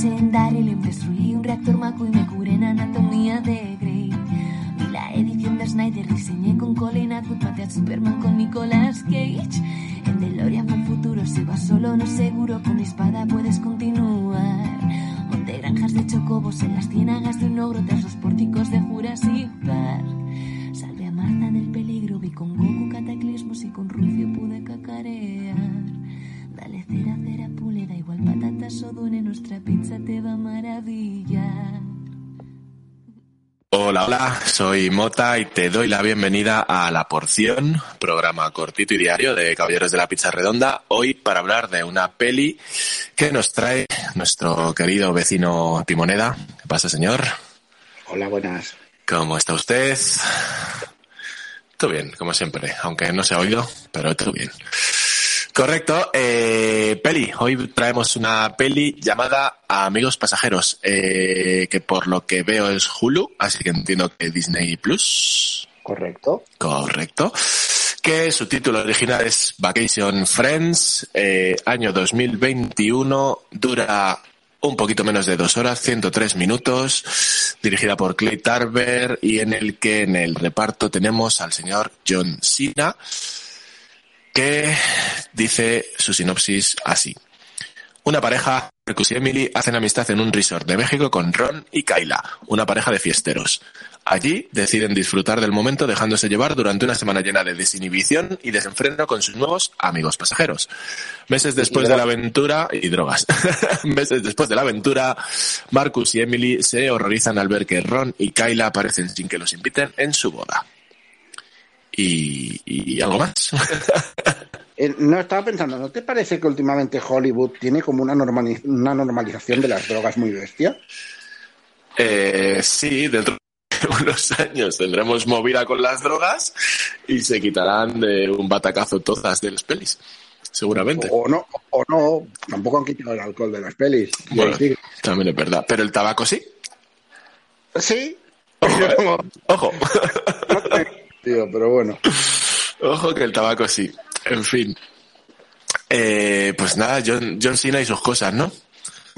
Noche en Daryl destruí un reactor maco y me curé en anatomía de Grey. Vi la edición de Snyder, diseñé con Colin Atwood, maté a Superman con Nicolas Cage. En DeLorean fue el futuro, si vas solo no seguro, con espada puedes continuar. Monté granjas de chocobos en las ciénagas de un ogro tras los pórticos de Jurassic Park. Salvé a Marta del peligro, vi con Goku cataclismos y con Rufio pude cacarear. Dale cera, cera, pule, da igual patatas o dune, nuestra pizza te va a maravillar. Hola, hola, soy Mota y te doy la bienvenida a La Porción, programa cortito y diario de Caballeros de la Pizza Redonda, hoy para hablar de una peli que nos trae nuestro querido vecino Timoneda. ¿Qué pasa, señor? Hola, buenas. ¿Cómo está usted? Todo bien, como siempre, aunque no se ha oído, pero todo bien. Correcto. Eh, peli. Hoy traemos una peli llamada Amigos Pasajeros, eh, que por lo que veo es Hulu, así que entiendo que Disney Plus. Correcto. Correcto. Que su título original es Vacation Friends, eh, año 2021, dura un poquito menos de dos horas, 103 minutos, dirigida por Clay Tarver y en el que en el reparto tenemos al señor John Cena, que dice su sinopsis así. Una pareja, Marcus y Emily, hacen amistad en un resort de México con Ron y Kyla, una pareja de fiesteros. Allí deciden disfrutar del momento dejándose llevar durante una semana llena de desinhibición y desenfreno con sus nuevos amigos pasajeros. Meses después de la aventura y drogas. Meses después de la aventura, Marcus y Emily se horrorizan al ver que Ron y Kyla aparecen sin que los inviten en su boda. Y, y algo más. Eh, no, estaba pensando, ¿no te parece que últimamente Hollywood tiene como una, una normalización de las drogas muy bestia? Eh, sí, dentro de unos años tendremos movida con las drogas y se quitarán de un batacazo todas de las pelis. Seguramente. O no, o no, tampoco han quitado el alcohol de las pelis. Bueno, Sí, también es verdad. Pero el tabaco sí. sí, Ojo, eh. Ojo. sentido, pero bueno. Ojo que el tabaco sí. En fin. Eh, pues nada, John, John Cena y sus cosas, ¿no?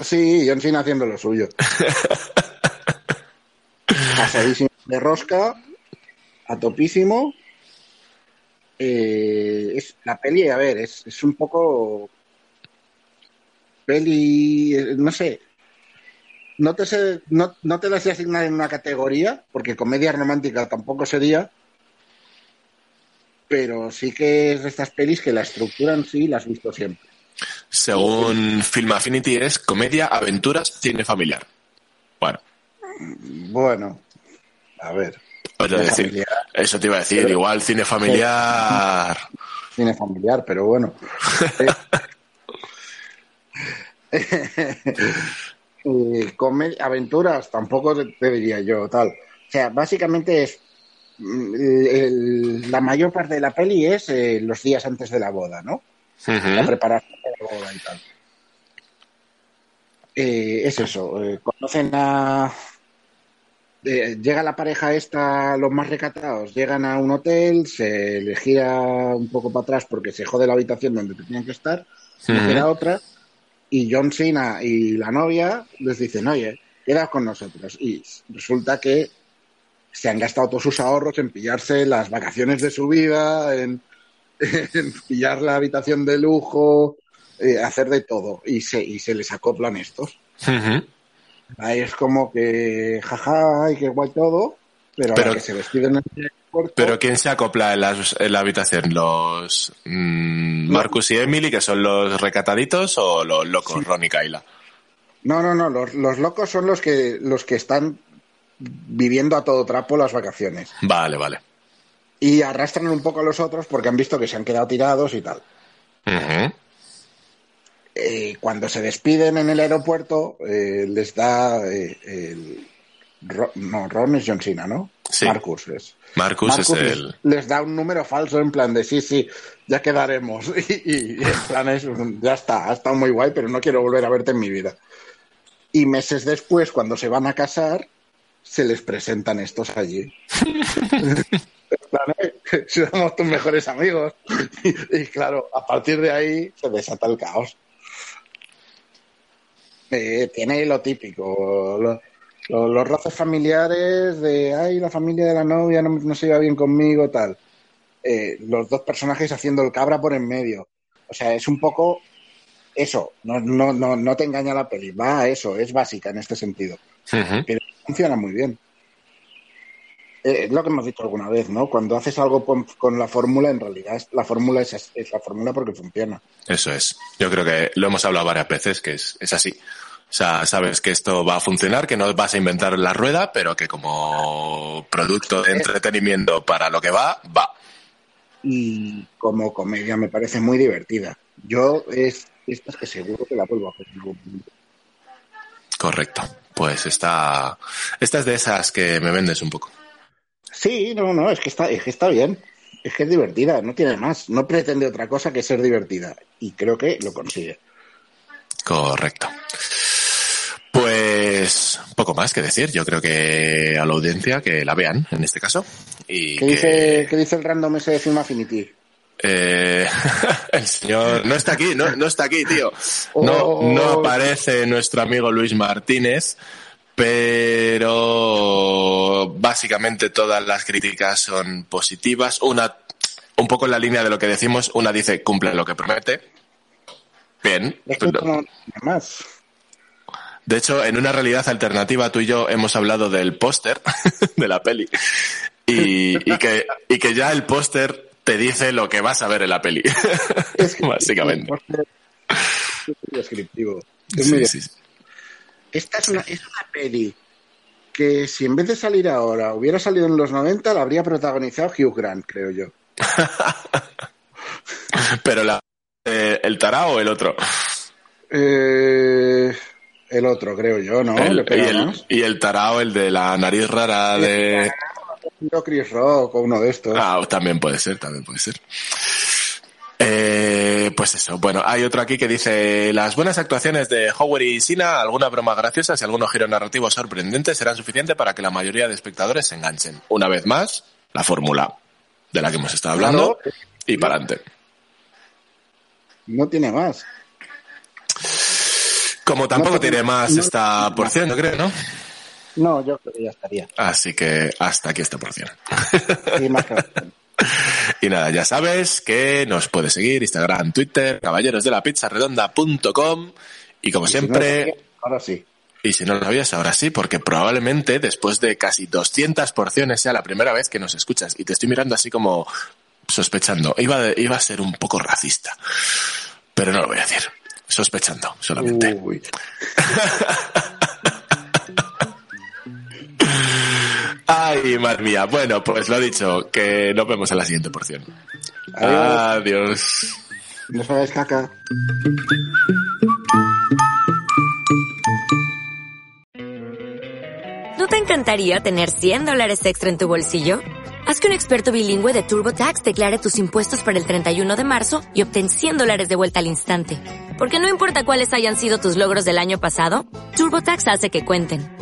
Sí, John Cena haciendo lo suyo. Pasadísimo de rosca, a topísimo. Eh, es la peli, a ver, es, es un poco peli, eh, no sé. No te sé, no, no te la sé asignar en una categoría, porque comedia romántica tampoco sería. Pero sí que es de estas pelis que la estructura en sí la has visto siempre. Según Film Affinity es comedia, aventuras, cine familiar. Bueno, Bueno, a ver. decir, familiar. eso te iba a decir, Pero- igual cine familiar. cine familiar, pero bueno. Eh, come- aventuras tampoco te, te diría yo, tal. O sea, básicamente es el- la mayor parte de la peli es eh, los días antes de la boda, ¿no? La Ujú. preparación de la boda y tal. Eh, es eso, eh, conocen a... llega la pareja esta, los más recatados, llegan a un hotel, se les gira un poco para atrás porque se jode la habitación donde tenían que estar, se otra, y John Cena y la novia les dicen, oye, quedaos con nosotros. Y resulta que se han gastado todos sus ahorros en pillarse las vacaciones de su vida, en, en pillar la habitación de lujo, eh, hacer de todo. Y se, y se les acoplan estos. Ujú. Ahí es como que, jaja, ay, qué guay todo, pero, a la Pero- que se despiden en el aeropuerto, Pero ¿quién se acopla en, las- en la habitación? ¿Los mm, Marcus y Emily, que son los recataditos, o los locos, Ron y Kyla? No, no, no, los, los locos son los que, los que están viviendo a todo trapo las vacaciones. Vale, vale. Y arrastran un poco a los otros porque han visto que se han quedado tirados y tal. Eh, cuando se despiden en el aeropuerto, eh, les da eh, el... No, Ron es John Cena, ¿no? Sí. Marcus es. Marcus, es les, el... les da un número falso en plan de sí, sí, ya quedaremos. Y, y en plan es, un, ya está, ha estado muy guay, pero no quiero volver a verte en mi vida. Y meses después, cuando se van a casar, se les presentan estos allí. Eh, Somos tus mejores amigos. Y, y claro, a partir de ahí se desata el caos. Eh, tiene lo típico, lo- lo- los roces familiares de, ay, la familia de la novia no, no se lleva bien conmigo, tal. Eh, los dos personajes haciendo el cabra por en medio. O sea, es un poco eso, no, no, no, no te engaña la peli, va a eso, es básica en este sentido, pero funciona muy bien. Eh, es lo que hemos dicho alguna vez, ¿no? Cuando haces algo con, con la fórmula, en realidad es- la fórmula es, es la fórmula porque funciona. Eso es. Yo creo que lo hemos hablado varias veces, que es, es así. O sea, sabes que esto va a funcionar, que no vas a inventar la rueda, pero que como producto de entretenimiento para lo que va, va. y como comedia me parece muy divertida. Yo es esta es que seguro que la vuelvo a hacer. en algún momento. Correcto. Pues esta, esta es de esas que me vendes un poco. Sí, no, no, es que está, es que está bien. Es que es divertida, no tiene más. No pretende otra cosa que ser divertida. Y creo que lo consigue. Correcto. Pues poco más que decir. Yo creo que a la audiencia que la vean en este caso. Y ¿Qué, que, dice, ¿Qué dice el random ese de Film Affinity? eh, el señor no está aquí, no, no está aquí, tío. No, Oh. no aparece nuestro amigo Luis Martínez, pero básicamente todas las críticas son positivas. Una, un poco en la línea de lo que decimos, una dice cumple lo que promete. Bien. Más. De hecho, en una realidad alternativa, tú y yo hemos hablado del póster de la peli. Y, y que, y que ya el póster te dice lo que vas a ver en la peli. Es que- Básicamente. Es muy descriptivo. Es Sí, sí, sí. Esta es una, es una peli que si en vez de salir ahora hubiera salido en los 90, la habría protagonizado Hugh Grant, creo yo. Pero la, eh, el tarao o el otro. Eh, el otro, creo yo, ¿no? El- y, el, y el tarao, el de la nariz rara de... Yo, Chris Rock o uno de estos. Ah, también puede ser, también puede ser. Eh, pues eso, bueno, hay otro aquí que dice, las buenas actuaciones de Howard y Sina, alguna broma graciosa y algunos giros narrativos sorprendentes serán suficientes para que la mayoría de espectadores se enganchen. Una vez más, la fórmula de la que hemos estado hablando Claro. y para adelante. No tiene más. Como tampoco No, tiene más no- esta porción, yo creo, ¿no? No, yo creo que ya estaría. Así que hasta aquí esta porción. Sí, más que- Y nada, ya sabes que nos puedes seguir, Instagram, Twitter, caballerosdelapizzaredonda.com y como Y si no, siempre, ahora sí. y si no lo sabías, ahora sí, porque probablemente después de casi 200 porciones sea la primera vez que nos escuchas y te estoy mirando así como sospechando. Iba, de- iba a ser un poco racista, pero no lo voy a decir. Sospechando solamente. Uy. Ay, madre mía. Bueno, pues lo dicho, que nos vemos en la siguiente porción. Adiós. Adiós. No sabes caca. ¿No te encantaría tener 100 dólares extra en tu bolsillo? Haz que un experto bilingüe de TurboTax declare tus impuestos para el 31 de marzo y obtén 100 dólares de vuelta al instante. Porque no importa cuáles hayan sido tus logros del año pasado, TurboTax hace que cuenten.